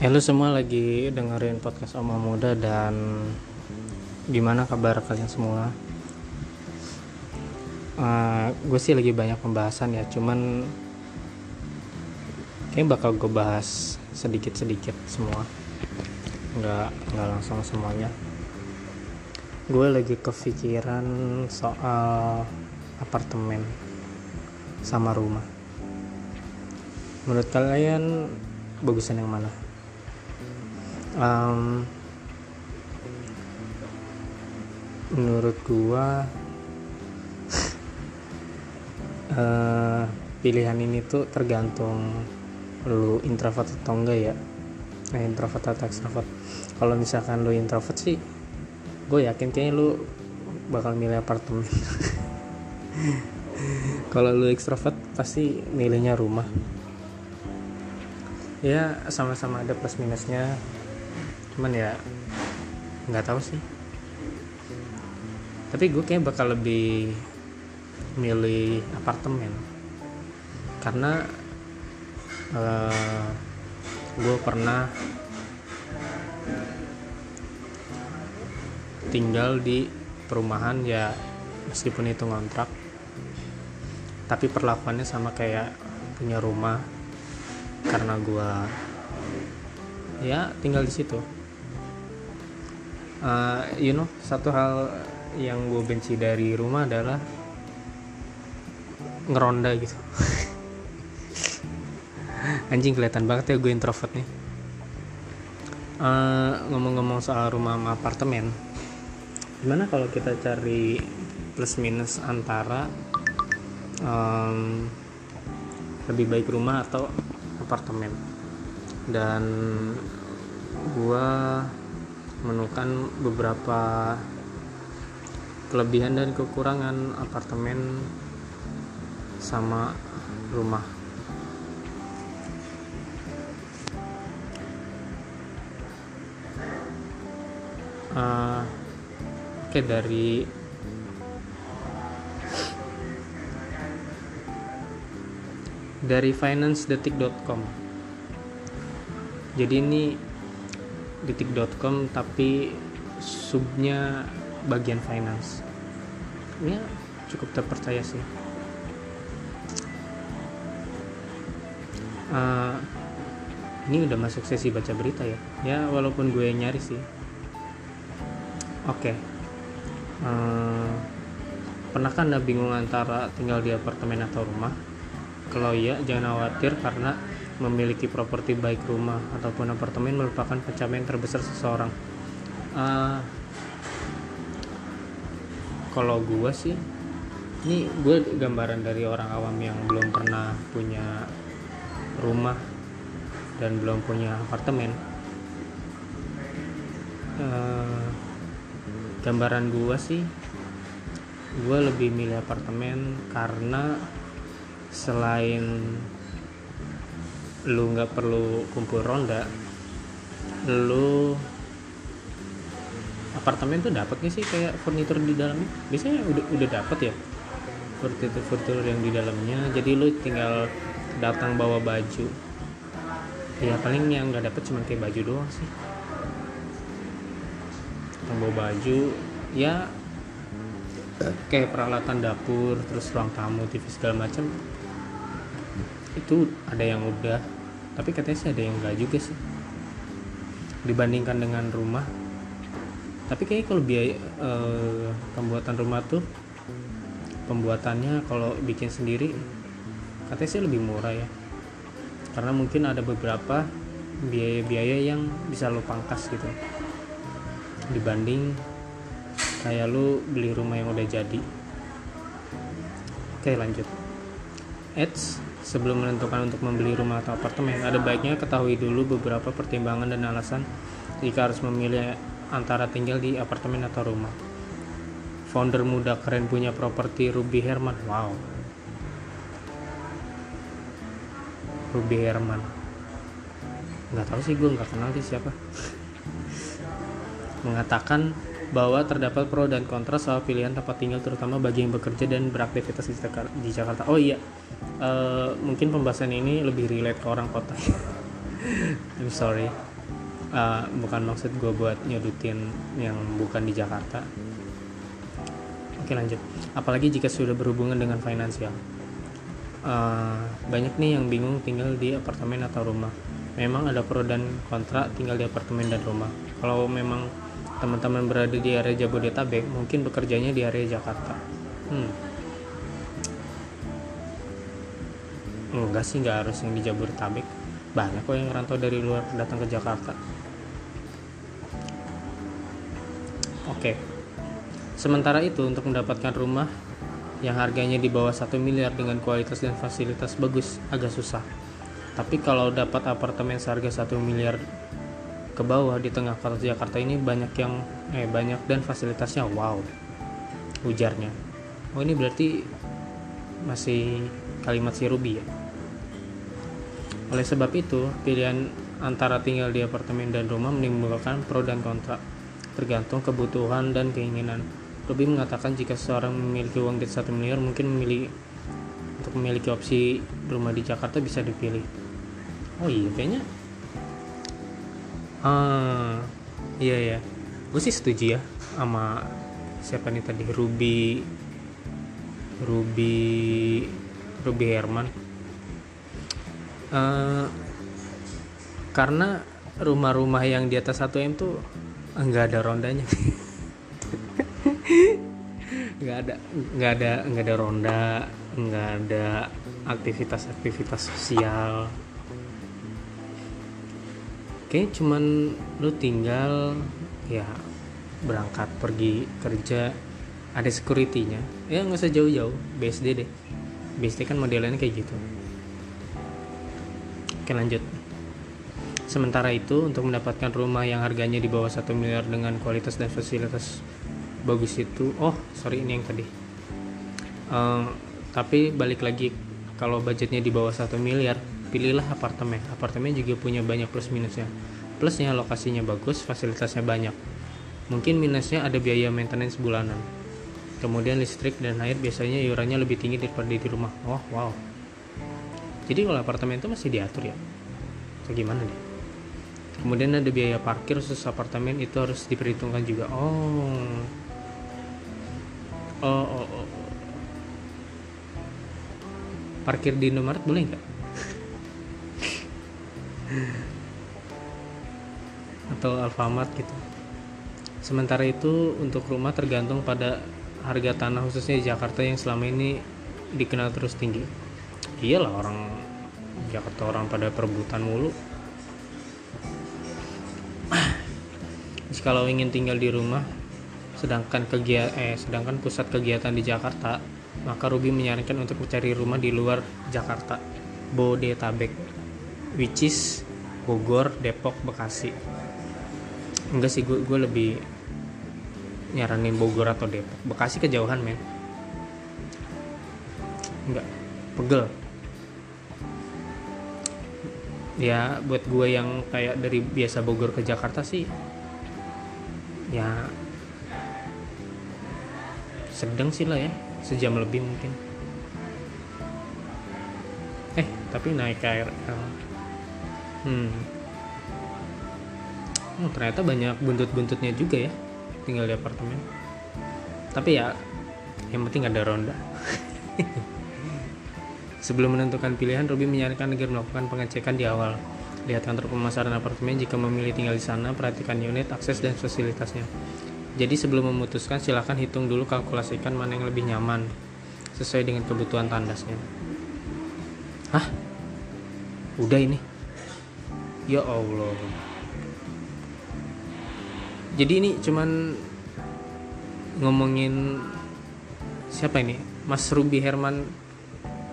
Halo semua lagi dengerin podcast Oma Muda dan gimana kabar kalian semua? Uh, gue sih lagi banyak pembahasan ya, cuman kayaknya bakal gue bahas sedikit-sedikit semua, nggak nggak langsung semuanya. Gue lagi kepikiran soal apartemen sama rumah. Menurut kalian bagusan yang mana? Um, menurut gua uh, pilihan ini tuh tergantung lu introvert atau enggak ya. Nah, introvert atau extrovert. Kalau misalkan lu introvert sih gue yakin kayaknya lu bakal milih apartemen. Kalau lu extrovert pasti milihnya rumah. Ya sama-sama ada plus minusnya cuman ya nggak tahu sih. Tapi gue kayak bakal lebih milih apartemen. Karena uh, gue pernah tinggal di perumahan ya meskipun itu ngontrak. Tapi perlakuannya sama kayak punya rumah. Karena gue ya tinggal di situ uh, you know satu hal yang gue benci dari rumah adalah ngeronda gitu. Anjing kelihatan banget ya gue introvert nih. Uh, ngomong-ngomong soal rumah sama apartemen gimana kalau kita cari plus minus antara um, lebih baik rumah atau apartemen? Dan gua menemukan beberapa kelebihan dan kekurangan apartemen sama rumah. Uh, oke okay, dari dari financedetik.com jadi ini detik.com tapi subnya bagian finance. Ya cukup terpercaya sih. Uh, ini udah masuk sesi baca berita ya? Ya walaupun gue nyari sih. Oke. Okay. uh, eh, pernah kan bingung antara tinggal di apartemen atau rumah? Kalau iya jangan khawatir karena memiliki properti baik rumah ataupun apartemen merupakan pencapaian terbesar seseorang. Uh, kalau gue sih, ini gue gambaran dari orang awam yang belum pernah punya rumah dan belum punya apartemen. Uh, gambaran gue sih, gue lebih milih apartemen karena selain lu nggak perlu kumpul ronda lu apartemen tuh dapat sih kayak furnitur di dalamnya? Biasanya udah udah dapat ya? Furnitur furnitur yang di dalamnya jadi lu tinggal datang bawa baju. Ya paling yang nggak dapat cuma kayak baju doang sih. Datang bawa baju ya kayak peralatan dapur terus ruang tamu TV segala macam itu ada yang udah tapi katanya sih ada yang enggak juga sih. Dibandingkan dengan rumah. Tapi kayak kalau biaya e, pembuatan rumah tuh pembuatannya kalau bikin sendiri katanya sih lebih murah ya. Karena mungkin ada beberapa biaya-biaya yang bisa lo pangkas gitu. Dibanding kayak lo beli rumah yang udah jadi. Oke lanjut. Ads sebelum menentukan untuk membeli rumah atau apartemen, ada baiknya ketahui dulu beberapa pertimbangan dan alasan jika harus memilih antara tinggal di apartemen atau rumah. Founder muda keren punya properti Ruby Herman. Wow. Ruby Herman. Nggak tahu sih gue nggak kenal sih siapa. Mengatakan bahwa terdapat pro dan kontra soal pilihan tempat tinggal terutama bagi yang bekerja dan beraktivitas di Jakarta. Oh iya, uh, mungkin pembahasan ini lebih relate ke orang kota. I'm sorry. Uh, bukan maksud gue buat nyodutin yang bukan di Jakarta. Oke lanjut. Apalagi jika sudah berhubungan dengan finansial. Uh, banyak nih yang bingung tinggal di apartemen atau rumah. Memang ada pro dan kontra tinggal di apartemen dan rumah. Kalau memang teman-teman berada di area Jabodetabek mungkin bekerjanya di area Jakarta. Hmm. enggak sih nggak harus yang di Jabodetabek. Banyak kok yang rantau dari luar datang ke Jakarta. Oke. Sementara itu untuk mendapatkan rumah yang harganya di bawah 1 miliar dengan kualitas dan fasilitas bagus agak susah. Tapi kalau dapat apartemen seharga 1 miliar ke bawah di tengah kota Jakarta ini banyak yang eh banyak dan fasilitasnya wow ujarnya. Oh ini berarti masih kalimat si Ruby ya? Oleh sebab itu pilihan antara tinggal di apartemen dan rumah menimbulkan pro dan kontra tergantung kebutuhan dan keinginan. Ruby mengatakan jika seseorang memiliki uang di 1 miliar mungkin memilih untuk memiliki opsi rumah di Jakarta bisa dipilih. Oh iya kayaknya ah iya ya gue sih setuju ya sama siapa nih tadi? Ruby Ruby Ruby Herman. Uh, karena rumah-rumah yang di atas 1 m tuh enggak ada rondanya. Nggak ada nggak ada nggak ada ronda nggak ada aktivitas-aktivitas sosial Oke, cuman lu tinggal ya berangkat pergi kerja. Ada securitynya. Ya nggak usah jauh-jauh. BSD deh. BSD kan modelnya kayak gitu. Oke lanjut. Sementara itu untuk mendapatkan rumah yang harganya di bawah 1 miliar dengan kualitas dan fasilitas bagus itu oh sorry ini yang tadi. Uh, tapi balik lagi kalau budgetnya di bawah 1 miliar pilihlah apartemen. Apartemen juga punya banyak plus minusnya. Plusnya lokasinya bagus fasilitasnya banyak. Mungkin minusnya ada biaya maintenance bulanan. Kemudian listrik dan air biasanya iurannya lebih tinggi daripada di rumah. Oh wow. Jadi kalau apartemen itu masih diatur ya? Atau gimana nih? Kemudian ada biaya parkir khusus apartemen itu harus diperhitungkan juga. Oh. Oh oh, oh. parkir di Indomaret boleh nggak atau Alfamart gitu. Sementara itu untuk rumah tergantung pada harga tanah khususnya di Jakarta yang selama ini dikenal terus tinggi. Iyalah orang Jakarta orang pada perebutan mulu. Jikalau ingin tinggal di rumah, sedangkan kegiatan eh sedangkan pusat kegiatan di Jakarta, maka Ruby menyarankan untuk mencari rumah di luar Jakarta, Bodetabek, which is Bogor, Depok, Bekasi. Enggak sih gue lebih nyaranin Bogor atau Depok. Bekasi kejauhan men. Enggak, pegel. Ya buat gue yang kayak dari biasa Bogor ke Jakarta sih, ya sedang sih lah ya, sejam lebih mungkin. Eh tapi naik KRL hmm. oh, ternyata banyak buntut-buntutnya juga ya tinggal di apartemen. Tapi ya yang penting ada ronda. Sebelum menentukan pilihan Robi menyarankan agar melakukan pengecekan di awal. Lihat kantor pemasaran apartemen jika memilih tinggal di sana perhatikan unit akses dan fasilitasnya. Jadi sebelum memutuskan silahkan hitung dulu kalkulasikan mana yang lebih nyaman sesuai dengan kebutuhan tandasnya. Hah? Udah ini ya Allah. Jadi ini cuman ngomongin siapa ini? Mas Ruby Herman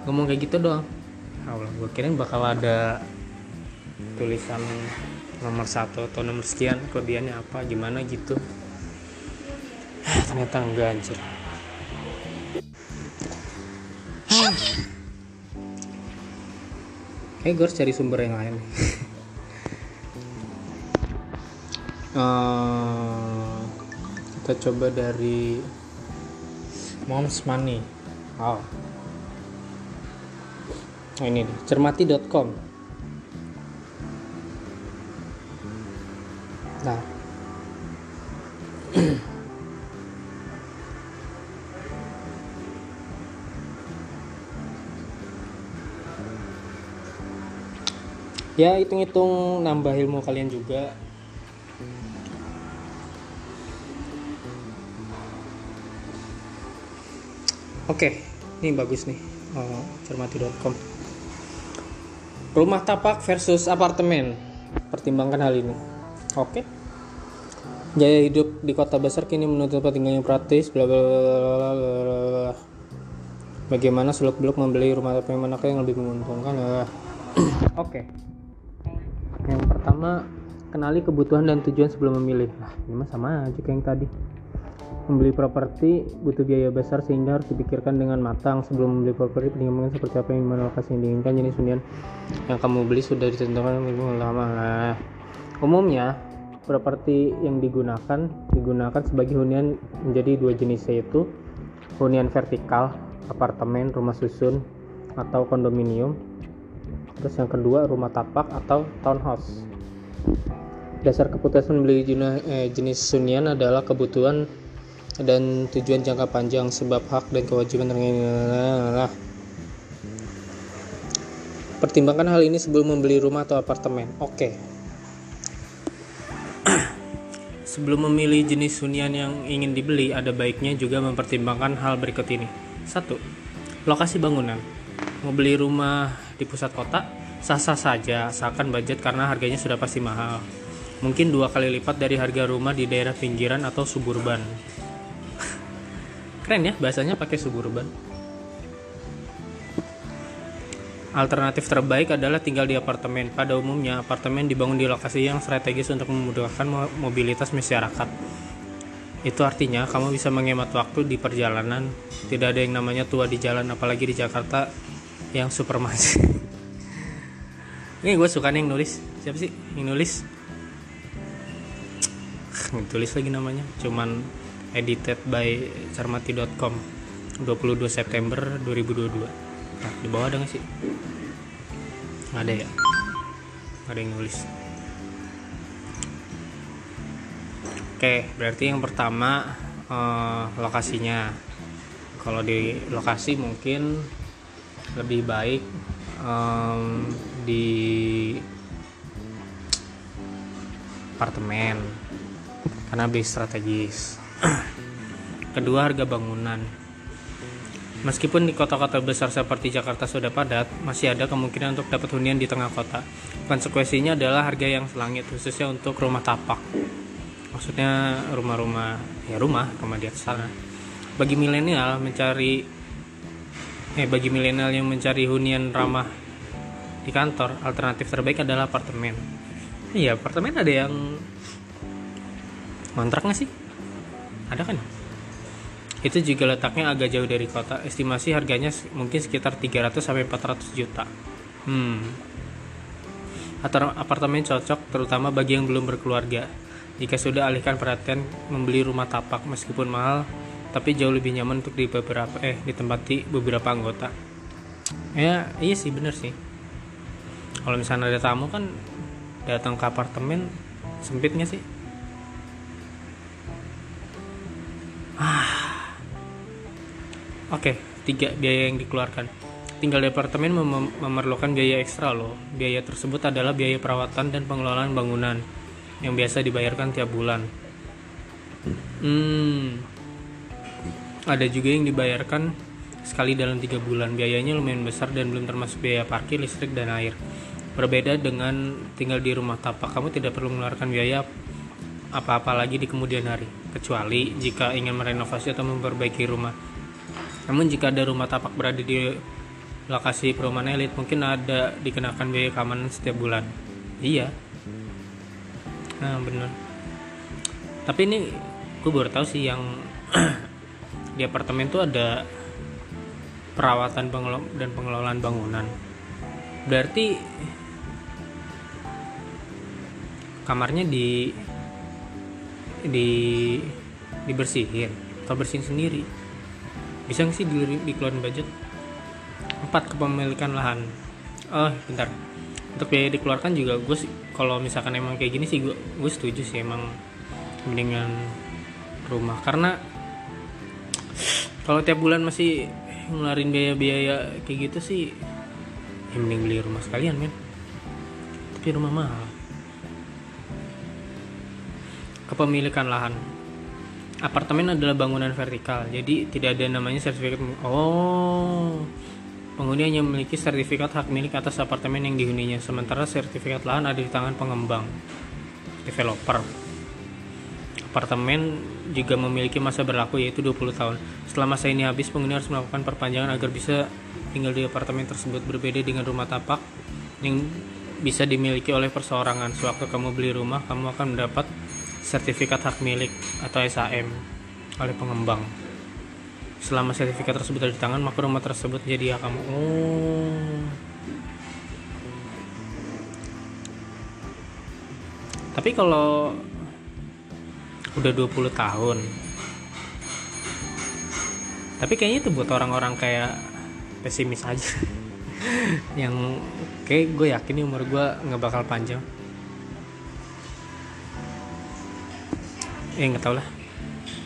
ngomong kayak gitu doang. Ya Allah gue kirain bakal ada tulisan nomor satu atau nomor sekian kelebihannya apa gimana gitu. Ternyata enggak anjir. Kayak gue harus cari sumber yang lain Eh, kita coba dari mom's money. Wow. Nah, ini nih, cermati.com nah. Ya hitung-hitung nambah ilmu kalian juga. Oke ini bagus nih oh, cermati.com rumah tapak versus apartemen pertimbangkan hal ini oke Gaya hidup di kota besar kini menuntut tinggal yang praktis, bla bla bla. Bagaimana seluk beluk membeli rumah tapak yang manakah yang lebih menguntungkan? Oke. Okay. Yang pertama, kenali kebutuhan dan tujuan sebelum memilih. Nah, ini mah sama aja kayak yang tadi. Membeli properti butuh biaya besar sehingga harus dipikirkan dengan matang sebelum membeli properti. Pertimbangan seperti apa yang mana lokasi yang diinginkan jenis hunian yang kamu beli sudah ditentukan lama. Nah, umumnya properti yang digunakan digunakan sebagai hunian menjadi dua jenis yaitu hunian vertikal apartemen rumah susun atau kondominium. Terus yang kedua rumah tapak atau townhouse. Dasar keputusan eh, jenis hunian adalah kebutuhan dan tujuan jangka panjang sebab hak dan kewajiban terkait pertimbangkan hal ini sebelum membeli rumah atau apartemen oke Sebelum memilih jenis hunian yang ingin dibeli, ada baiknya juga mempertimbangkan hal berikut ini. 1. Lokasi bangunan. Mau beli rumah di pusat kota? Sah-sah saja, asalkan budget karena harganya sudah pasti mahal. Mungkin dua kali lipat dari harga rumah di daerah pinggiran atau suburban. Keren ya, bahasanya pakai suburban. Alternatif terbaik adalah tinggal di apartemen. Pada umumnya, apartemen dibangun di lokasi yang strategis untuk memudahkan mobilitas masyarakat. Itu artinya kamu bisa menghemat waktu di perjalanan. Tidak ada yang namanya tua di jalan, apalagi di Jakarta yang super macet. Ini gue suka nih yang nulis. Siapa sih yang nulis? tulis lagi namanya. Cuman edited by cermati.com 22 September 2022 nah, di bawah ada nggak sih? Nggak ada ya? Nggak ada yang nulis. Oke berarti yang pertama eh, lokasinya. Kalau di lokasi mungkin lebih baik um, di apartemen karena lebih strategis kedua harga bangunan Meskipun di kota-kota besar seperti Jakarta sudah padat, masih ada kemungkinan untuk dapat hunian di tengah kota. Konsekuensinya adalah harga yang selangit, khususnya untuk rumah tapak. Maksudnya rumah-rumah, ya rumah, rumah di atas sana. Bagi milenial mencari, eh bagi milenial yang mencari hunian ramah di kantor, alternatif terbaik adalah apartemen. Iya, apartemen ada yang kontrak nggak sih? Ada kan? Itu juga letaknya agak jauh dari kota. Estimasi harganya mungkin sekitar 300 sampai 400 juta. Hmm. Apartemen cocok terutama bagi yang belum berkeluarga. Jika sudah alihkan perhatian membeli rumah tapak meskipun mahal, tapi jauh lebih nyaman untuk di beberapa eh ditempati beberapa anggota. Ya, iya sih bener sih. Kalau misalnya ada tamu kan datang ke apartemen sempitnya sih? Oke, tiga biaya yang dikeluarkan. Tinggal di apartemen mem memerlukan biaya ekstra loh. Biaya tersebut adalah biaya perawatan dan pengelolaan bangunan yang biasa dibayarkan tiap bulan. Hmm, ada juga yang dibayarkan sekali dalam tiga bulan. Biayanya lumayan besar dan belum termasuk biaya parkir, listrik, dan air. Berbeda dengan tinggal di rumah tapak, kamu tidak perlu mengeluarkan biaya apa-apa lagi di kemudian hari, kecuali jika ingin merenovasi atau memperbaiki rumah namun jika ada rumah tapak berada di lokasi perumahan elit, mungkin ada dikenakan biaya keamanan setiap bulan. Iya. Nah, bener. Tapi ini gue baru tahu sih yang di apartemen tuh ada perawatan dan pengelolaan bangunan. Berarti kamarnya di di dibersihin atau bersihin sendiri bisa nggak sih di, dikeluarin budget? Empat kepemilikan lahan. Oh bentar. Untuk biaya dikeluarkan juga gue kalau misalkan emang kayak gini sih gue gue setuju sih emang mendingan rumah. Karena kalau tiap bulan masih ngeluarin biaya-biaya kayak gitu sih ya mending beli rumah sekalian men. Tapi rumah mahal. Kepemilikan lahan apartemen adalah bangunan vertikal jadi tidak ada namanya sertifikat oh. Penghuni hanya memiliki sertifikat hak milik atas apartemen yang dihuninya sementara sertifikat lahan ada di tangan pengembang developer. Apartemen juga memiliki masa berlaku yaitu 20 tahun. Setelah masa ini habis penghuni harus melakukan perpanjangan agar bisa tinggal di apartemen tersebut. Berbeda dengan rumah tapak yang bisa dimiliki oleh perseorangan. Sewaktu kamu beli rumah kamu akan mendapat sertifikat hak milik atau SAM oleh pengembang. Selama sertifikat tersebut ada di tangan, maka rumah tersebut jadi hak kamu. Oh. Tapi kalau udah 20 tahun. Tapi kayaknya itu buat orang-orang kayak pesimis aja. yang kayak gue yakin umur gue nggak bakal panjang eh nggak tau lah.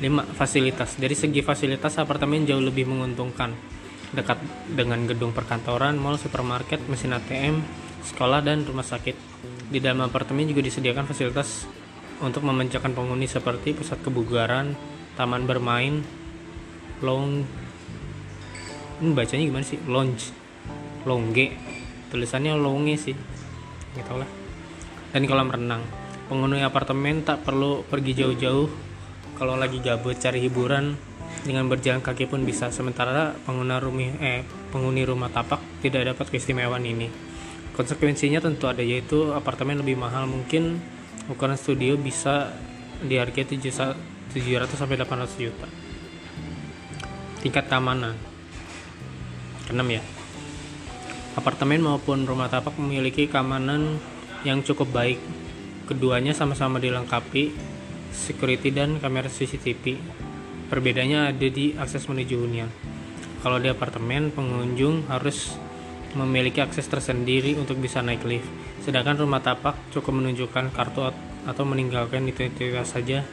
5. Fasilitas. Dari segi fasilitas apartemen jauh lebih menguntungkan. Dekat dengan gedung perkantoran, mall, supermarket, mesin ATM, sekolah, dan rumah sakit. Di dalam apartemen juga disediakan fasilitas untuk memanjakan penghuni seperti pusat kebugaran, taman bermain, lounge ini bacanya gimana sih? Lounge. Longge. Tulisannya longe sih. Gitu lah. Dan kolam renang penghuni apartemen tak perlu pergi jauh-jauh. Kalau lagi gabut cari hiburan. Dengan berjalan kaki pun bisa. Sementara pengguna rumi, eh, penghuni rumah tapak tidak dapat keistimewaan ini. Konsekuensinya tentu ada yaitu apartemen lebih mahal. Mungkin ukuran studio bisa dihargai 700 sampai 800 juta. Tingkat keamanan. Keenam ya. Apartemen maupun rumah tapak memiliki keamanan yang cukup baik Keduanya sama-sama dilengkapi security dan kamera CCTV. Perbedaannya ada di akses menuju hunian. Kalau di apartemen, pengunjung harus memiliki akses tersendiri untuk bisa naik lift. Sedangkan rumah tapak cukup menunjukkan kartu atau meninggalkan identitas saja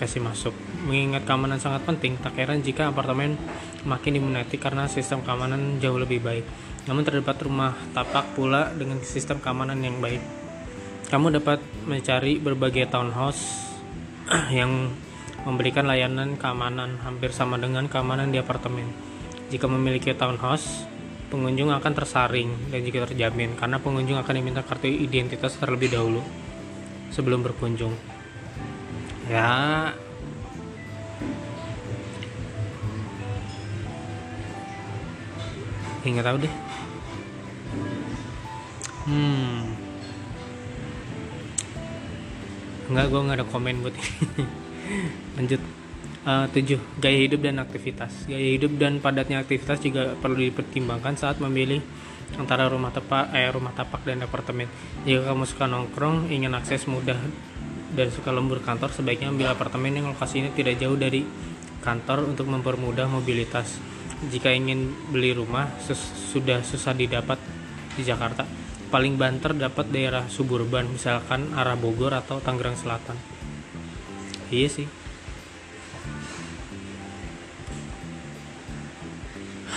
kasih masuk. Mengingat keamanan sangat penting, tak heran jika apartemen makin diminati karena sistem keamanan jauh lebih baik. Namun terdapat rumah tapak pula dengan sistem keamanan yang baik. Kamu dapat mencari berbagai townhouse yang memberikan layanan keamanan hampir sama dengan keamanan di apartemen. Jika memiliki townhouse, pengunjung akan tersaring dan juga terjamin karena pengunjung akan diminta kartu identitas terlebih dahulu sebelum berkunjung. Ya, Ingat tahu deh. Hmm. Enggak, gue nggak ada komen buat ini. Lanjut. Uh, tujuh, gaya hidup dan aktivitas. Gaya hidup dan padatnya aktivitas juga perlu dipertimbangkan saat memilih antara rumah tapak, eh, rumah tapak dan apartemen. Jika kamu suka nongkrong, ingin akses mudah dan suka lembur kantor, sebaiknya ambil apartemen yang lokasinya tidak jauh dari kantor untuk mempermudah mobilitas. Jika ingin beli rumah, sudah susah didapat di Jakarta paling banter dapat daerah suburban misalkan arah Bogor atau Tangerang Selatan. Iya sih.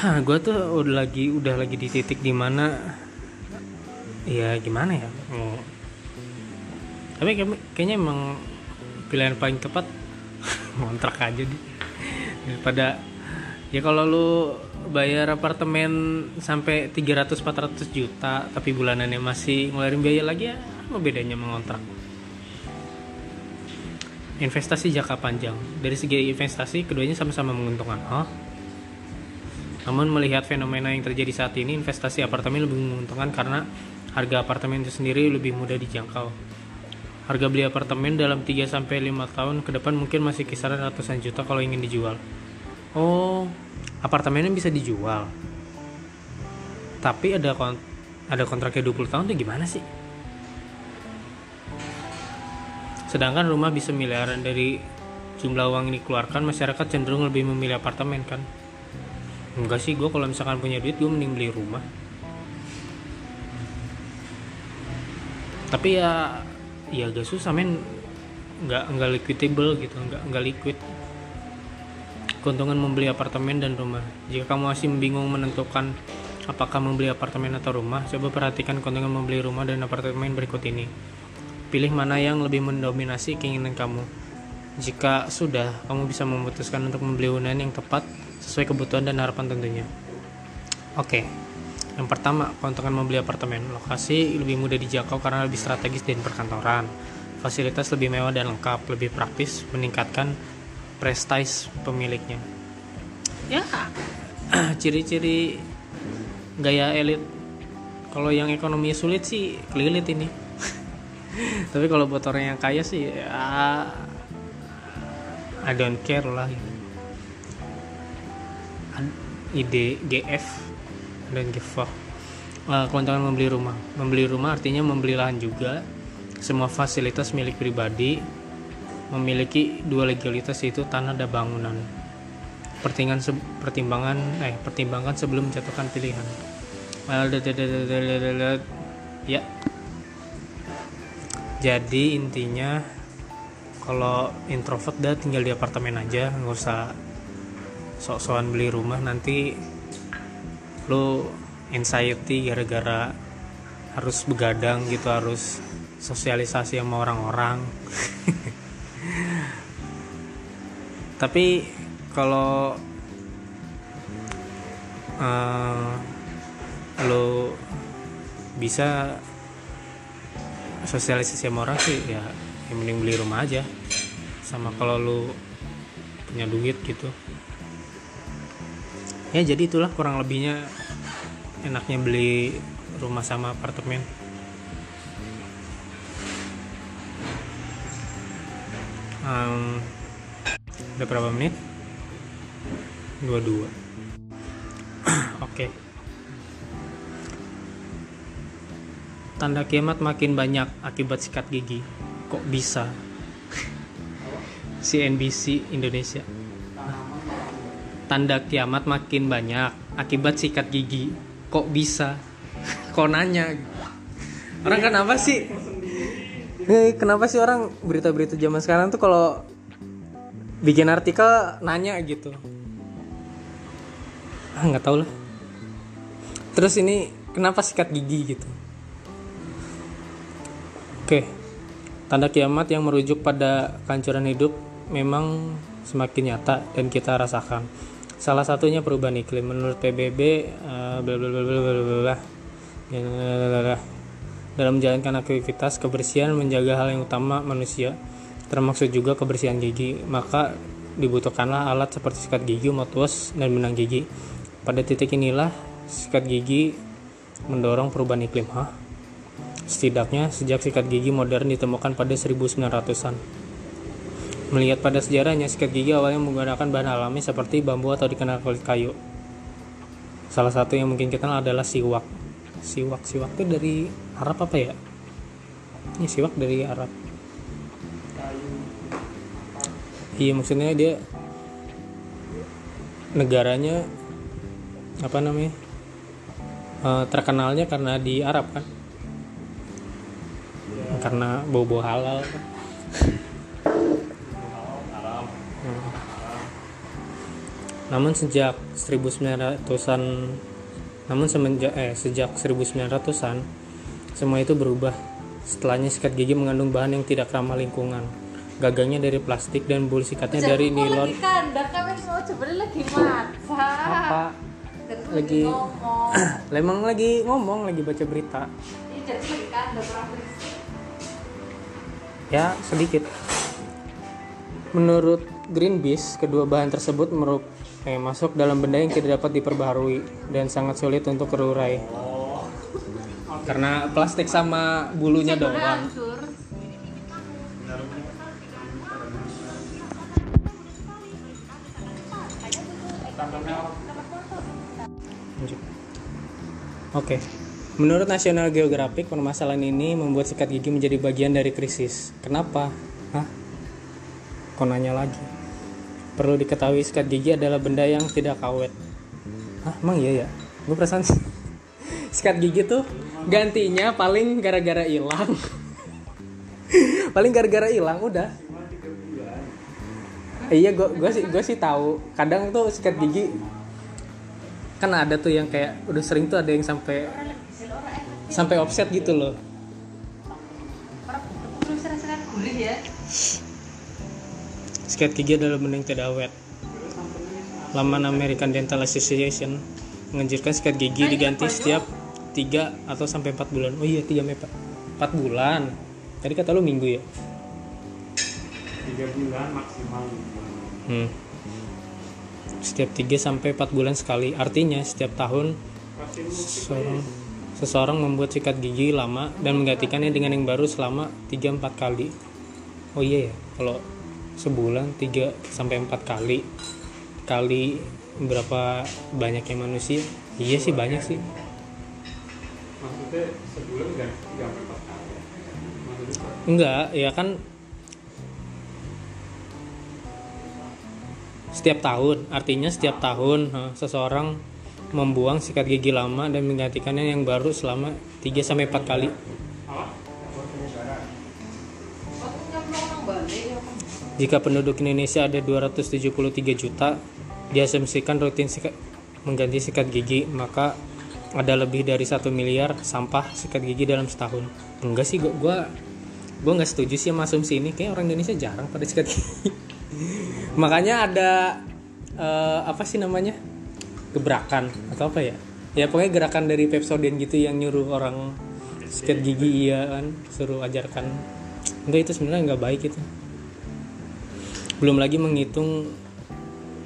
Hah, gue tuh udah lagi udah lagi di titik di mana ya gimana ya? Oh. tapi kayaknya emang pilihan paling tepat. Ngontrak aja deh. Daripada ya kalau lu bayar apartemen sampai 300-400 juta tapi bulanannya masih ngeluarin biaya lagi ya apa bedanya mengontrak investasi jangka panjang. Dari segi investasi keduanya sama-sama menguntungkan. Huh? namun melihat fenomena yang terjadi saat ini investasi apartemen lebih menguntungkan karena harga apartemen itu sendiri lebih mudah dijangkau. Harga beli apartemen dalam 3-5 tahun ke depan mungkin masih kisaran ratusan juta kalau ingin dijual. Oh apartemennya bisa dijual. Tapi ada kont ada kontraknya 20 tahun tuh gimana sih? Sedangkan rumah bisa miliaran dari jumlah uang ini keluarkan masyarakat cenderung lebih memilih apartemen kan? Enggak sih gue kalau misalkan punya duit gue mending beli rumah. Tapi ya ya gak susah men. Nggak nggak liquidable gitu nggak nggak liquid keuntungan membeli apartemen dan rumah. Jika kamu masih bingung menentukan Apakah membeli apartemen atau rumah? Coba perhatikan keuntungan membeli rumah dan apartemen berikut ini. Pilih mana yang lebih mendominasi keinginan kamu. Jika sudah, kamu bisa memutuskan untuk membeli hunian yang tepat sesuai kebutuhan dan harapan tentunya. Oke. Yang pertama, keuntungan membeli apartemen. Lokasi lebih mudah dijangkau karena lebih strategis dan perkantoran. Fasilitas lebih mewah dan lengkap, lebih praktis, meningkatkan prestis pemiliknya. Ya, ciri-ciri gaya elit kalau yang ekonomi sulit sih kelilit ini. Tapi kalau buat orang yang kaya sih ya I don't care lah. Ide GF dan give fuck. Uh, keuntungan membeli rumah. Membeli rumah artinya membeli lahan juga. Semua fasilitas milik pribadi memiliki dua legalitas yaitu tanah dan bangunan. Pertimbangan pertimbangan eh pertimbangkan sebelum menjatuhkan pilihan. Ya. Jadi intinya kalau introvert dah tinggal di apartemen aja nggak usah sok-sokan beli rumah. Nanti lo anxiety gara-gara harus begadang gitu harus sosialisasi sama orang-orang tapi kalau uh, lo bisa sosialisasi sama orang sih ya yang mending beli rumah aja. Sama kalau lo punya duit gitu. Ya jadi itulah kurang lebihnya enaknya beli rumah sama apartemen. Um, udah berapa menit? 22 oke. Okay. tanda kiamat makin banyak akibat sikat gigi. Kok bisa? CNBC Indonesia. Tanda kiamat makin banyak akibat sikat gigi. Kok bisa? Kok nanya? Orang kenapa sih? Eh, kenapa sih orang berita-berita zaman sekarang tuh kalau bikin artikel nanya gitu. Ah nggak tahu lah. Terus ini kenapa sikat gigi gitu? Oke. Tanda kiamat yang merujuk pada kehancuran hidup memang semakin nyata dan kita rasakan. Salah satunya perubahan iklim. Menurut PBB uh, dalam menjalankan aktivitas kebersihan menjaga hal yang utama manusia termasuk juga kebersihan gigi maka dibutuhkanlah alat seperti sikat gigi, mouthwash, dan benang gigi pada titik inilah sikat gigi mendorong perubahan iklim. Hah? Setidaknya sejak sikat gigi modern ditemukan pada 1900-an. Melihat pada sejarahnya, sikat gigi awalnya menggunakan bahan alami seperti bambu atau dikenal kulit kayu. Salah satu yang mungkin kita kenal adalah siwak. Siwak, siwak itu dari Arab apa ya? Ini siwak dari Arab. Iya maksudnya dia negaranya apa namanya uh, terkenalnya karena di Arab kan ya. karena bau-bau halal kan? namun sejak 1900-an namun semenjak eh sejak 1900-an semua itu berubah setelahnya sikat gigi mengandung bahan yang tidak ramah lingkungan gagangnya dari plastik dan bulu sikatnya dari nilon. lagi kandak kan mau coba lagi masak. Apa? Lagi lemang lagi ngomong lagi baca berita. Ya sedikit. Menurut Greenpeace kedua bahan tersebut meruk eh, masuk dalam benda yang tidak dapat diperbaharui dan sangat sulit untuk terurai. Karena plastik sama bulunya doang Oke. Okay. Menurut National Geographic, permasalahan ini membuat sikat gigi menjadi bagian dari krisis. Kenapa? Hah? Kau nanya lagi. Perlu diketahui sikat gigi adalah benda yang tidak kawet. Hah, emang iya ya? Gue perasaan sikat gigi tuh gantinya paling gara-gara hilang. paling gara-gara hilang udah. iya, gue sih gue sih tahu. Kadang tuh sikat gigi kan ada tuh yang kayak udah sering tuh ada yang sampai sampai offset gitu loh sikat gigi adalah mending tidak awet Laman American Dental Association menganjurkan sikat gigi diganti setiap 3 atau sampai 4 bulan. Oh iya, 3 sampai 4 bulan. Tadi kata lu minggu ya? tiga bulan maksimal Hmm. Setiap 3 sampai 4 bulan sekali. Artinya setiap tahun seseorang seseorang membuat sikat gigi lama dan menggantikannya dengan yang baru selama 3-4 kali. Oh iya ya, kalau sebulan 3 sampai 4 kali kali berapa banyaknya manusia? Iya sih banyak sih. maksudnya sebulan tiga sampai empat kali maksudnya Enggak, ya kan setiap tahun. Artinya setiap tahun eh, seseorang membuang sikat gigi lama dan menggantikannya yang baru selama 3 sampai 4 kali. Jika penduduk Indonesia ada 273 juta, diasumsikan rutin sikat, mengganti sikat gigi, maka ada lebih dari satu miliar sampah sikat gigi dalam setahun. Enggak sih, gua gua, gua nggak setuju sih sama asumsi ini. Kayak orang Indonesia jarang pada sikat gigi. Makanya ada eh, apa sih namanya gebrakan atau apa ya? Ya pokoknya gerakan dari Pepsodent gitu yang nyuruh orang sikat gigi iya kan, suruh ajarkan. Enggak itu sebenarnya nggak baik itu belum lagi menghitung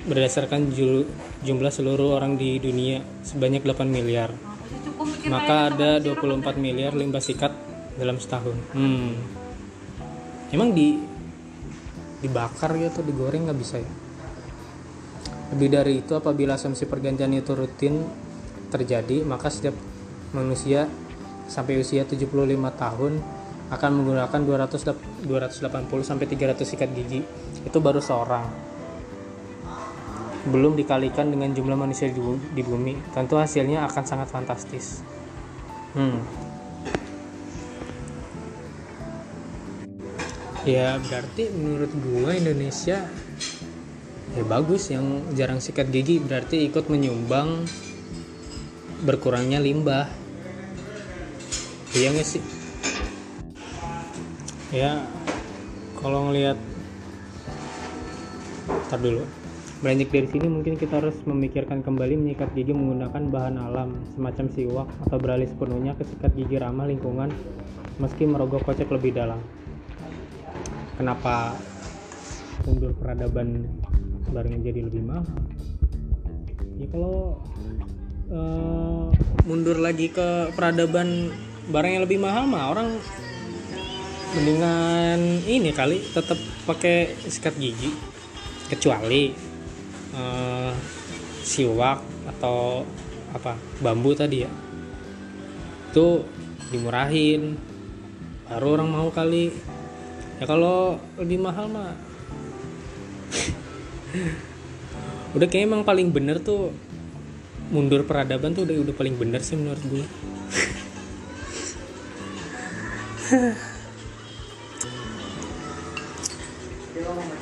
berdasarkan ju- jumlah seluruh orang di dunia sebanyak 8 miliar maka ada sama 24 miliar limbah sikat dalam setahun hmm. emang di dibakar gitu digoreng nggak bisa ya? Lebih dari itu apabila asumsi pergantian itu rutin terjadi maka setiap manusia sampai usia 75 tahun akan menggunakan 200 280 sampai 300 sikat gigi. Itu baru seorang. Belum dikalikan dengan jumlah manusia di bu- di bumi. Tentu hasilnya akan sangat fantastis. Hmm. Ya berarti menurut gua Indonesia ya bagus yang jarang sikat gigi berarti ikut menyumbang berkurangnya limbah. Iya nggak sih? Ya kalau ngelihat Ntar dulu. Beranjak dari sini mungkin kita harus memikirkan kembali menyikat gigi menggunakan bahan alam semacam siwak atau beralih sepenuhnya ke sikat gigi ramah lingkungan meski merogoh kocek lebih dalam. Kenapa mundur peradaban barangnya jadi lebih mahal? Ya kalau eh, mundur lagi ke peradaban barang yang lebih mahal mah orang mendingan ini kali tetap pakai sikat gigi kecuali eh, siwak atau apa bambu tadi ya itu dimurahin baru orang mau kali ya kalau lebih mahal mah. Udah kayak emang paling bener tuh mundur peradaban tuh udah udah paling bener sih menurut gue.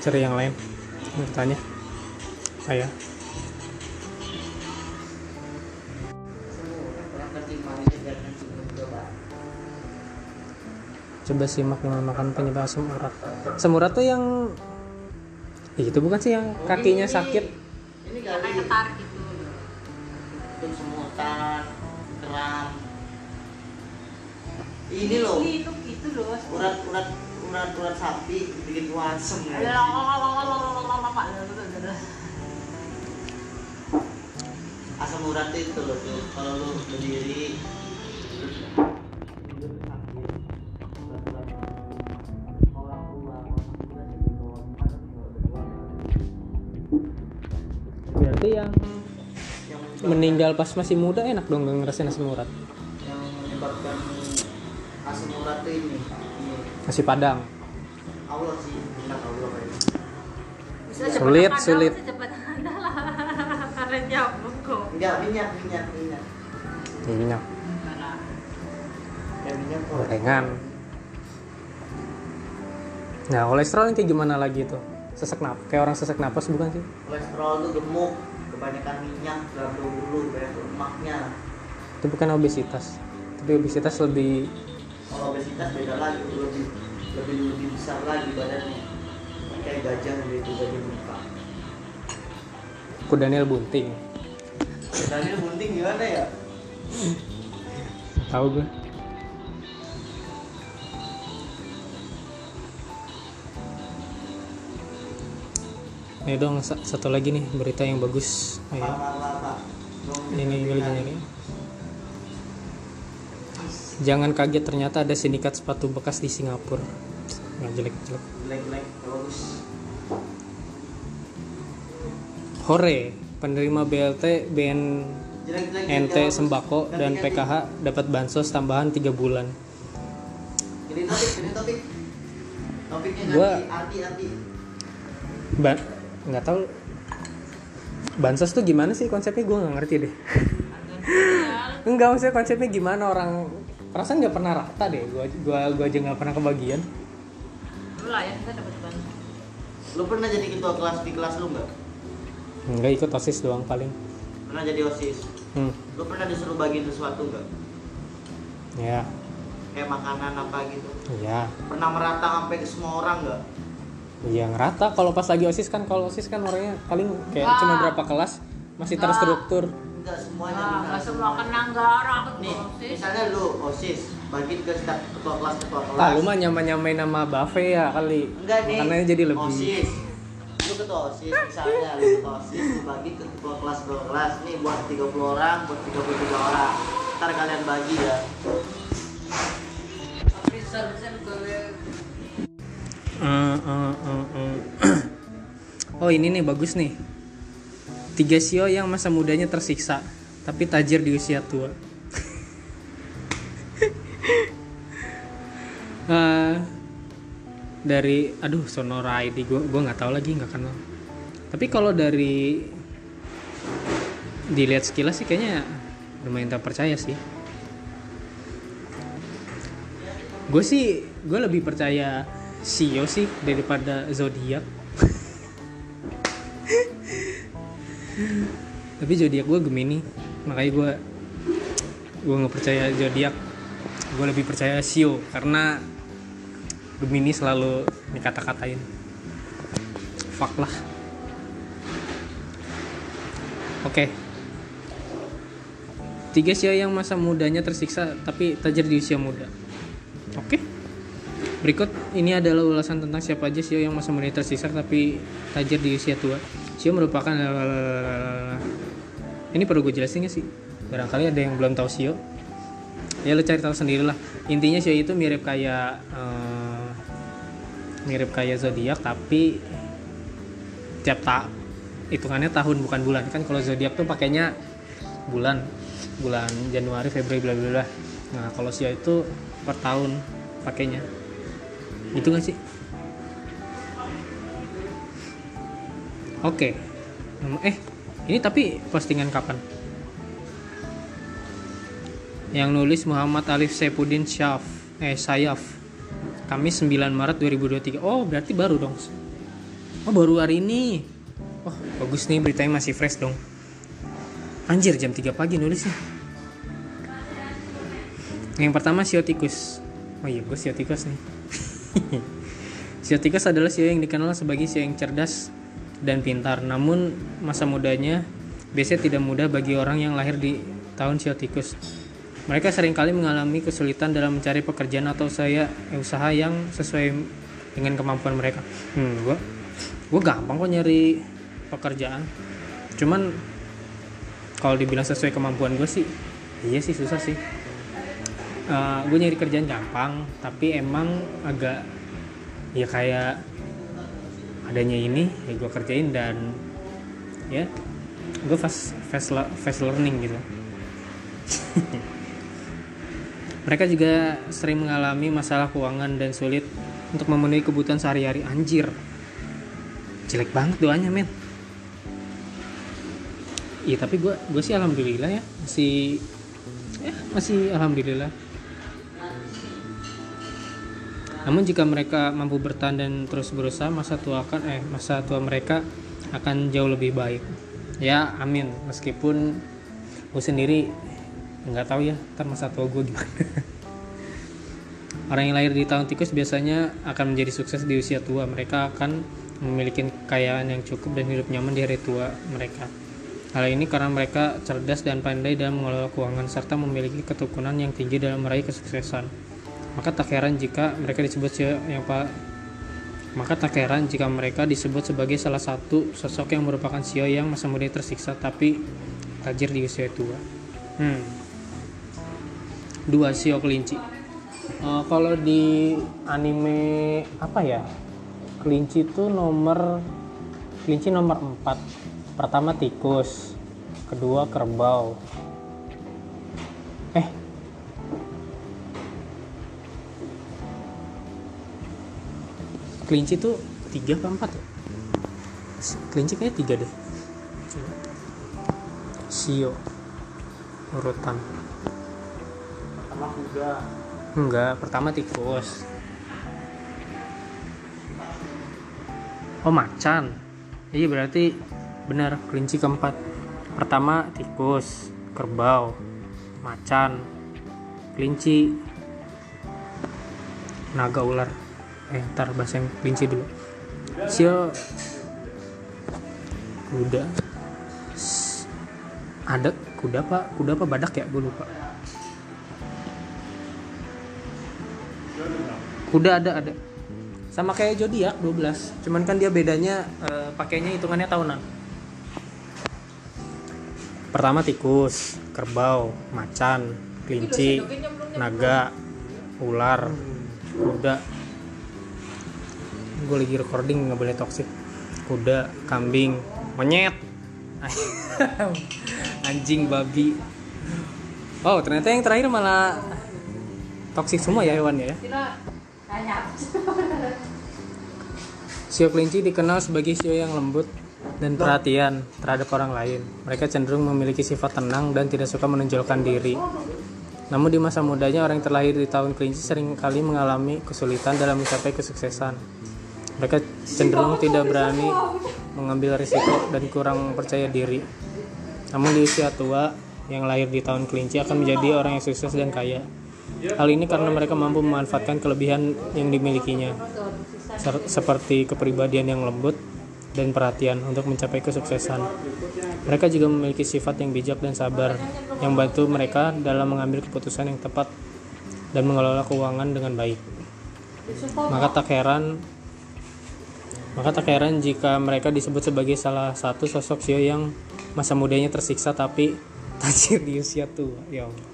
Cari yang lain. Bertanya saya coba simak dengan makan penyebab asam urat asam urat tuh yang Ih, itu bukan sih yang kakinya sakit meninggal pas masih muda enak dong ngerasain asam urat yang menyebabkan asam urat tuh ini. Ini. nasi padang Allah sih, minta Allah kayaknya. Bisa Sulit, sulit. ada, cepat ada lah karena nyambung kok Enggak, minyak, minyak, minyak. minyak Ya gorengan nah kolesterol yang kayak gimana lagi tuh sesak napas kayak orang sesak napas bukan sih Kolesterol tuh gemuk, kebanyakan minyak dalam tubuh lu banyak lemaknya. Itu bukan obesitas tapi obesitas lebih kalau obesitas beda lagi lebih lebih lebih besar lagi badannya. Kayak gajah gitu dari muka. Ku Daniel bunting. Daniel bunting gimana ya? Tahu gue Nih dong sa- satu lagi nih berita yang bagus. Ayo. Ini lagi nyari. Jangan kaget ternyata ada sindikat sepatu bekas di Singapura. Nggak jelek jelek. bagus Hore, penerima BLT, BN, NT sembako dan PKH dapat bansos tambahan 3 bulan. ini topik ini topik topiknya Gua- arti arti Ba nggak tahu. Bansos tuh gimana sih konsepnya? Gue nggak ngerti deh. Enggak maksudnya konsepnya gimana? Orang perasaan nggak pernah rata deh. Gua gua gua aja nggak pernah kebagian. Lu lah ya kita dapat bantu. lu pernah jadi ketua kelas di kelas lu nggak? Enggak ikut osis doang paling. pernah jadi osis? Hmm, lu pernah disuruh bagiin sesuatu nggak? Ya, kayak makanan apa gitu? Iya, pernah merata sampai ke semua orang nggak iya ngerata. Kalau pas lagi osis kan, kalau osis kan orangnya paling kayak Enggak. cuma berapa kelas masih Enggak. terstruktur. enggak semuanya Nah, benar. nggak semua kena gara nih sih. misalnya lu osis bagiin ke setiap ketua kelas ketua kelas Ah, lu mah nyamain-nyamain nama buffet ya kali. enggak nih Makanannya jadi lebih. osis lu ketua osis misalnya lu ketua osis lu bagi ke ketua kelas ketua kelas nih buat 30 orang buat 33 orang ntar kalian bagi ya Eh, eh, eh, oh ini nih bagus nih. Tiga sio yang masa mudanya tersiksa, tapi tajir di usia tua. Eh, dari, aduh Sonora ID gue gue nggak tahu lagi nggak kenal. Tapi kalau dari dilihat sekilas sih kayaknya lumayan terpercaya sih. Gue sih gue lebih percaya Sio sih daripada zodiak. Tapi zodiak gue Gemini, makanya gue gue nggak percaya zodiak. Gue lebih percaya Sio karena Gemini selalu dikata-katain. Fuck lah. Oke. Tiga Sio yang masa mudanya tersiksa tapi tajir di usia muda. Berikut ini adalah ulasan tentang siapa aja Sio yang masa muda tersisa tapi tajir di usia tua. Sio merupakan ini perlu gue jelasin gak sih? Barangkali ada yang belum tahu Sio. Ya lo cari tahu sendiri lah. Intinya Sio itu mirip kayak eh, mirip kayak zodiak tapi tiap tak hitungannya tahun bukan bulan kan kalau zodiak tuh pakainya bulan bulan Januari Februari bla bla bla. Nah kalau Sio itu per tahun pakainya itu gak sih? Oke. Nom- eh ini tapi postingan kapan? Yang nulis Muhammad Alif Saifuddin Syaf eh Sayaf Kamis 9 Maret 2023 oh berarti baru dong. Oh baru hari ini. Oh bagus nih beritanya masih fresh dong. Anjir jam 3 pagi nulisnya. Yang pertama sio tikus. Oh iya gue sio tikus nih sio tikus adalah sio yang dikenal sebagai sio yang cerdas dan pintar. Namun masa mudanya biasanya tidak mudah bagi orang yang lahir di tahun sio tikus. Mereka sering kali mengalami kesulitan dalam mencari pekerjaan atau saya eh, usaha yang sesuai dengan kemampuan mereka. Hmm gue gue gampang kok nyari pekerjaan. Cuman kalau dibilang sesuai kemampuan gue sih iya sih susah sih gue nyari kerjaan gampang tapi emang agak ya kayak adanya ini ya gue kerjain dan ya gue fast fast, fast learning gitu. Mereka juga sering mengalami masalah keuangan dan sulit untuk memenuhi kebutuhan sehari-hari. Anjir. Jelek banget doanya men. Iya tapi gue gue sih alhamdulillah ya masih ya masih alhamdulillah namun jika mereka mampu bertahan dan terus berusaha, masa tua akan eh masa tua mereka akan jauh lebih baik. ya amin. Meskipun gue sendiri nggak tahu ya ntar masa tua gue gimana. Orang yang lahir di tahun tikus biasanya akan menjadi sukses di usia tua. Mereka akan memiliki kekayaan yang cukup dan hidup nyaman di hari tua mereka. Hal ini karena mereka cerdas dan pandai dalam mengelola keuangan serta memiliki ketukunan yang tinggi dalam meraih kesuksesan maka tak heran jika mereka disebut yang pak maka tak heran jika mereka disebut sebagai salah satu sosok yang merupakan sio yang masa muda tersiksa tapi tajir di usia tua. Hmm. Dua sio kelinci. Eh, kalau di anime apa ya? Kelinci itu nomor kelinci nomor 4. Pertama tikus, kedua kerbau. Kelinci tuh tiga apa empat ya? Kelinci kayaknya tiga deh. Sio urutan. Sama kuda. Enggak, pertama tikus. Oh macan. Iya berarti benar kelinci keempat. Pertama tikus, kerbau, macan, kelinci, naga ular. Eh ntar bahasa yang kelinci dulu. Sio kuda. Ada kuda pak, kuda apa badak ya? Gue lupa. Kuda ada ada. Sama kayak zodiak 12. Cuman kan dia bedanya eh, pakainya hitungannya tahunan. Pertama tikus, kerbau, macan, kelinci, naga, ular, kuda. Gue lagi recording nggak boleh toxic. Kuda, kambing, monyet, anjing, babi. Oh ternyata yang terakhir malah toxic semua ya hewannya ya. Sio kelinci dikenal sebagai sio yang lembut dan perhatian terhadap orang lain. Mereka cenderung memiliki sifat tenang dan tidak suka menonjolkan diri. Namun di masa mudanya orang yang terlahir di tahun kelinci sering kali mengalami kesulitan dalam mencapai kesuksesan. Mereka cenderung tidak berani mengambil risiko dan kurang percaya diri. Namun di usia tua, yang lahir di tahun kelinci akan menjadi orang yang sukses dan kaya. Hal ini karena mereka mampu memanfaatkan kelebihan yang dimilikinya, seperti kepribadian yang lembut dan perhatian untuk mencapai kesuksesan. Mereka juga memiliki sifat yang bijak dan sabar, yang membantu mereka dalam mengambil keputusan yang tepat dan mengelola keuangan dengan baik. Maka tak heran maka tak heran jika mereka disebut sebagai salah satu sosok sio yang masa mudanya tersiksa tapi tajir di usia tua. Ya Allah.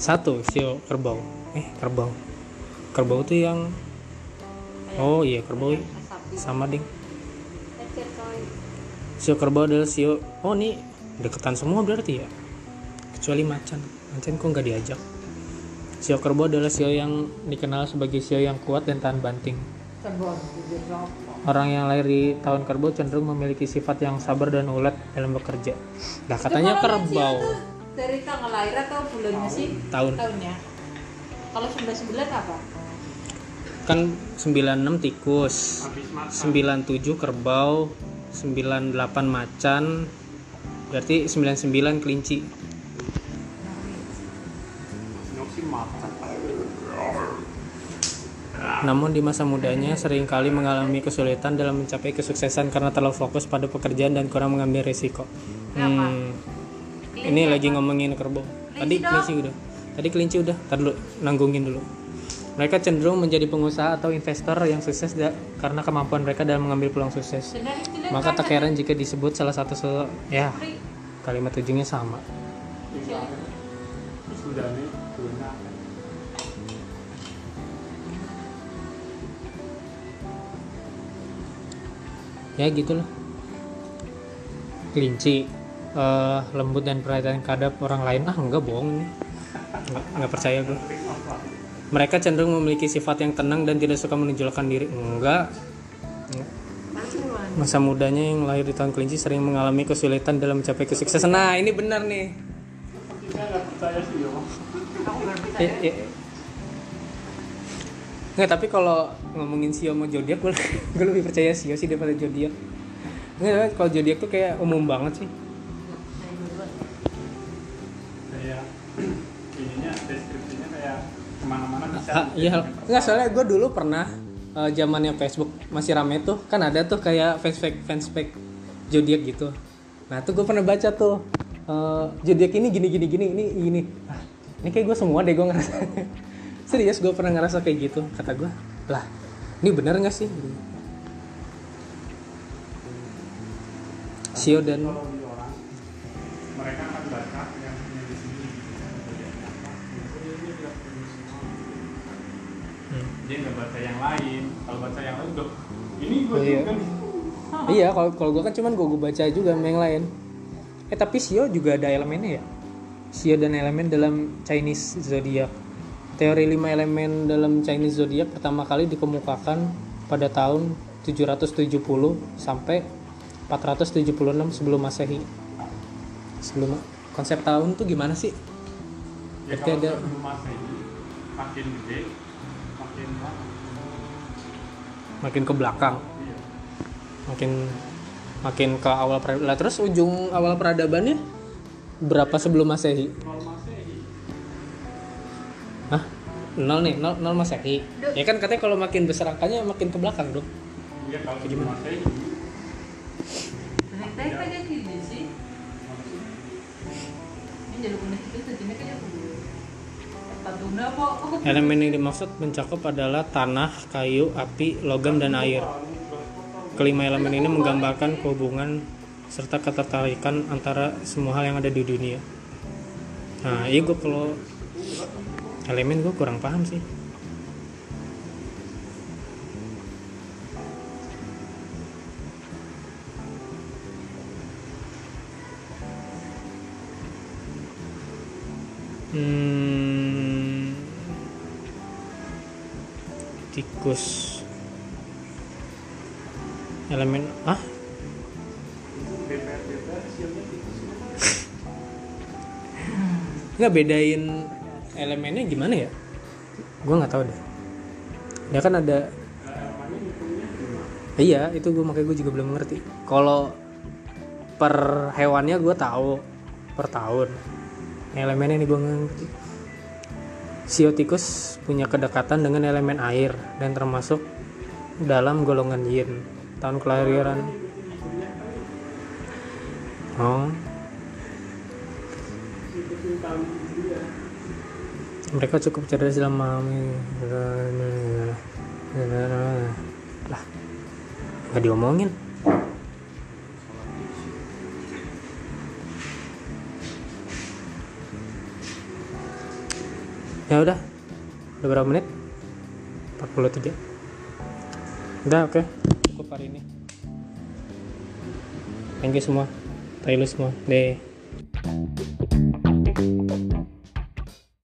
Satu sio kerbau. Eh, kerbau. Kerbau tuh yang Oh iya, kerbau sama ding. Sio kerbau adalah sio. Oh, ini deketan semua berarti ya. Kecuali macan. Macan kok nggak diajak. Sio kerbau adalah sio yang dikenal sebagai sio yang kuat dan tahan banting. Orang yang lahir di tahun kerbau cenderung memiliki sifat yang sabar dan ulet dalam bekerja. Nah, katanya kerbau dari tanggal lahir atau bulannya sih? tahun Tahunnya. Kalau 99 apa? kan 96 tikus, Habis makan. 97 kerbau, 98 macan, berarti 99 kelinci. Namun di masa mudanya sering kali mengalami kesulitan dalam mencapai kesuksesan karena terlalu fokus pada pekerjaan dan kurang mengambil risiko. Hmm, ini lagi ngomongin kerbau. Tadi kelinci udah. Tadi kelinci udah. Tadi dulu nanggungin dulu. Mereka cenderung menjadi pengusaha atau investor yang sukses da- karena kemampuan mereka dalam mengambil peluang sukses. Maka tak heran jika disebut salah satu se- ya kalimat ujungnya sama. Sudah nih. Ya gitulah. Kelinci eh, lembut dan perhatian terhadap orang lain. Ah enggak bohong ini. Nggak, nggak percaya gue mereka cenderung memiliki sifat yang tenang dan tidak suka menonjolkan diri. Enggak. Masa mudanya yang lahir di tahun kelinci sering mengalami kesulitan dalam mencapai kesuksesan. Nah ini benar nih. Kita nggak percaya sih ya. Nggak, tapi kalau ngomongin Sio sama Zodiac gue, gue lebih percaya Sio sih daripada Zodiac Enggak, kalau zodiak tuh kayak umum banget sih. Saya duluan. kayak ininya deskripsinya kayak ke mana-mana bisa Ah, iya, enggak soalnya gue dulu pernah eh, zamannya Facebook masih rame tuh, kan ada tuh kayak fanspage fanspage zodiak gitu. Nah tuh gue pernah baca tuh eh, zodiak ini gini gini gini ini gini. Ah, ini kayak gue semua deh gue ngerasa. Serius gue pernah ngerasa kayak gitu kata gue. Lah, ini bener nggak sih? Sio dan mereka akan yang punya di sini. Hmm. dia nggak baca yang lain kalau baca yang lain tuh ini gue Oh, iya. Iya, kalau kalau gue kan cuman gue baca juga sama yang lain. Eh tapi Sio juga ada elemennya ya. Sio dan elemen dalam Chinese zodiac. Teori lima elemen dalam Chinese zodiac pertama kali dikemukakan pada tahun 770 sampai 476 sebelum Masehi. Sebelum konsep tahun tuh gimana sih? ya Berarti kalau ada- sebelum masehi makin gede makin lama Makin ke belakang, iya makin makin ke awal peradaban. Lah terus ujung awal peradabannya berapa sebelum Masehi? kalau Nol nih, nol, nol masehi. Ya kan katanya kalau makin besar angkanya makin ke belakang dong. ya kalau? Aku Elemen yang dimaksud mencakup adalah tanah, kayu, api, logam, dan air. Kelima elemen ini menggambarkan kehubungan serta ketertarikan antara semua hal yang ada di dunia. Nah, iya gue kalau elemen gue kurang paham sih. Hmm, tikus. Elemen ah nggak bedain elemennya gimana ya? Gue nggak tahu deh. Ya kan ada iya itu gue makanya gue juga belum ngerti. Kalau per hewannya gue tahu per tahun. Elemennya ini gue ngerti. Sio tikus punya kedekatan dengan elemen air dan termasuk dalam golongan yin. Tahun kelahiran. Oh mereka cukup cerdas dalam memahami lah nggak diomongin. Ya udah udah berapa menit? 43 udah oke. Cukup hari ini. Thank you semua. Tayo semua. Deh